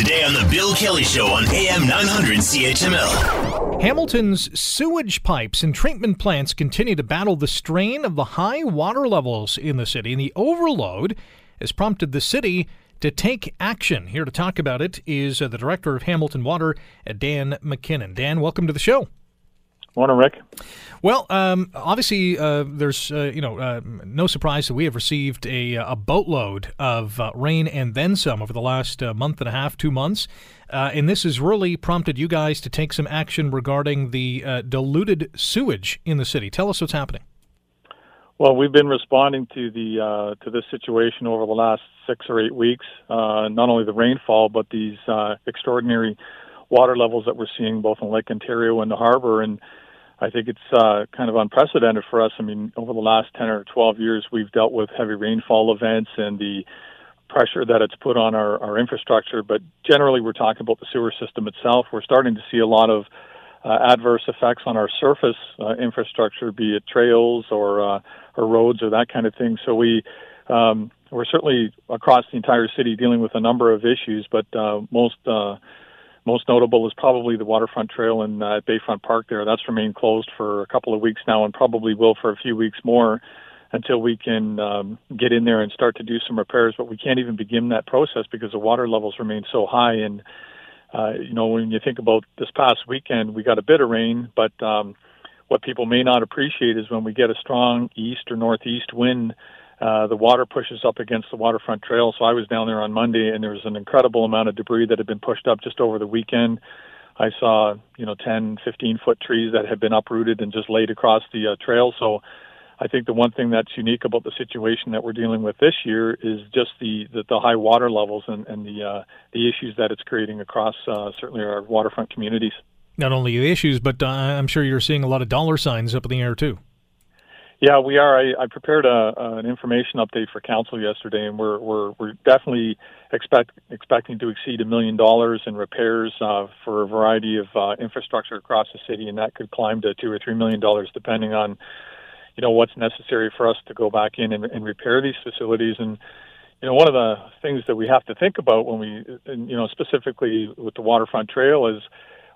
Today on The Bill Kelly Show on AM 900 CHML. Hamilton's sewage pipes and treatment plants continue to battle the strain of the high water levels in the city, and the overload has prompted the city to take action. Here to talk about it is uh, the director of Hamilton Water, uh, Dan McKinnon. Dan, welcome to the show. Morning, Rick. Well, um, obviously, uh, there's uh, you know uh, no surprise that we have received a, a boatload of uh, rain and then some over the last uh, month and a half, two months, uh, and this has really prompted you guys to take some action regarding the diluted sewage in the city. Tell us what's happening. Well, we've been responding to the to this situation over the last six or eight weeks. not only the rainfall, but these extraordinary water levels that we're seeing both in Lake Ontario and the harbor. And I think it's uh, kind of unprecedented for us. I mean, over the last 10 or 12 years, we've dealt with heavy rainfall events and the pressure that it's put on our, our infrastructure. But generally, we're talking about the sewer system itself. We're starting to see a lot of uh, adverse effects on our surface uh, infrastructure, be it trails or uh, or roads or that kind of thing. So we um, we're certainly across the entire city dealing with a number of issues, but uh, most uh, most notable is probably the waterfront trail in uh, Bayfront Park there. That's remained closed for a couple of weeks now and probably will for a few weeks more until we can um, get in there and start to do some repairs. But we can't even begin that process because the water levels remain so high. And, uh, you know, when you think about this past weekend, we got a bit of rain, but um, what people may not appreciate is when we get a strong east or northeast wind uh, the water pushes up against the waterfront trail. So I was down there on Monday, and there was an incredible amount of debris that had been pushed up just over the weekend. I saw, you know, 10, 15 foot trees that had been uprooted and just laid across the uh, trail. So I think the one thing that's unique about the situation that we're dealing with this year is just the the, the high water levels and, and the uh, the issues that it's creating across uh, certainly our waterfront communities. Not only the issues, but uh, I'm sure you're seeing a lot of dollar signs up in the air too. Yeah, we are. I, I prepared a, an information update for council yesterday, and we're we're we're definitely expect expecting to exceed a million dollars in repairs uh, for a variety of uh, infrastructure across the city, and that could climb to two or three million dollars depending on you know what's necessary for us to go back in and, and repair these facilities. And you know, one of the things that we have to think about when we, you know, specifically with the waterfront trail is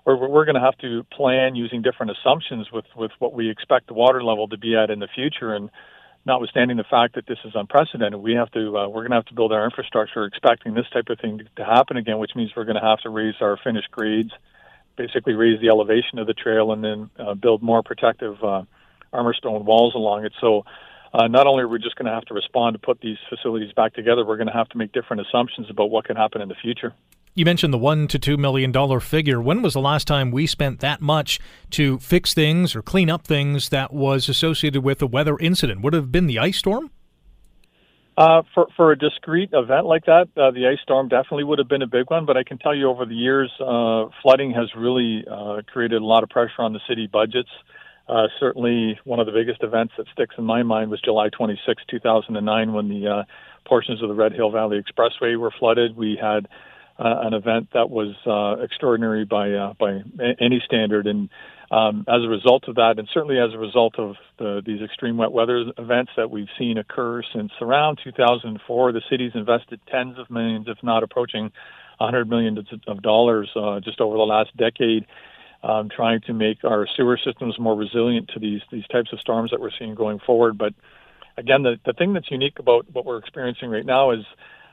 we're, we're going to have to plan using different assumptions with, with what we expect the water level to be at in the future. And notwithstanding the fact that this is unprecedented, we have to uh, we're going to have to build our infrastructure expecting this type of thing to, happen again, which means we're going to have to raise our finished grades, basically raise the elevation of the trail, and then uh, build more protective uh, armor stone walls along it. So. Uh, not only are we just going to have to respond to put these facilities back together, we're going to have to make different assumptions about what can happen in the future. You mentioned the one to two million dollar figure. When was the last time we spent that much to fix things or clean up things that was associated with a weather incident? Would have been the ice storm? Uh, for for a discrete event like that, uh, the ice storm definitely would have been a big one. But I can tell you, over the years, uh, flooding has really uh, created a lot of pressure on the city budgets. Uh, certainly, one of the biggest events that sticks in my mind was July 26, 2009, when the uh, portions of the Red Hill Valley Expressway were flooded. We had an event that was uh, extraordinary by uh, by any standard. And um, as a result of that, and certainly as a result of the, these extreme wet weather events that we've seen occur since around 2004, the city's invested tens of millions, if not approaching 100 million of dollars, uh, just over the last decade. Um, trying to make our sewer systems more resilient to these these types of storms that we're seeing going forward. But again, the, the thing that's unique about what we're experiencing right now is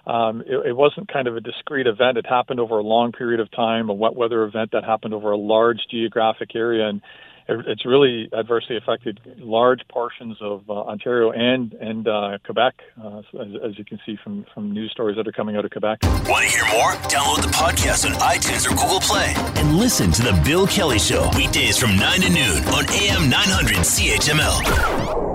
um, it, it, wasn't kind of a discrete event. It happened over a long period of time, a wet weather event that happened over a large geographic area, and it, it's really adversely affected large portions of uh, Ontario and and uh, Quebec, uh, as, as, you can see from from news stories that are coming out of Quebec. Want to hear more? Download the podcast on iTunes or Google Play and listen to the Bill Kelly Show weekdays from nine to noon on AM 900 CHML.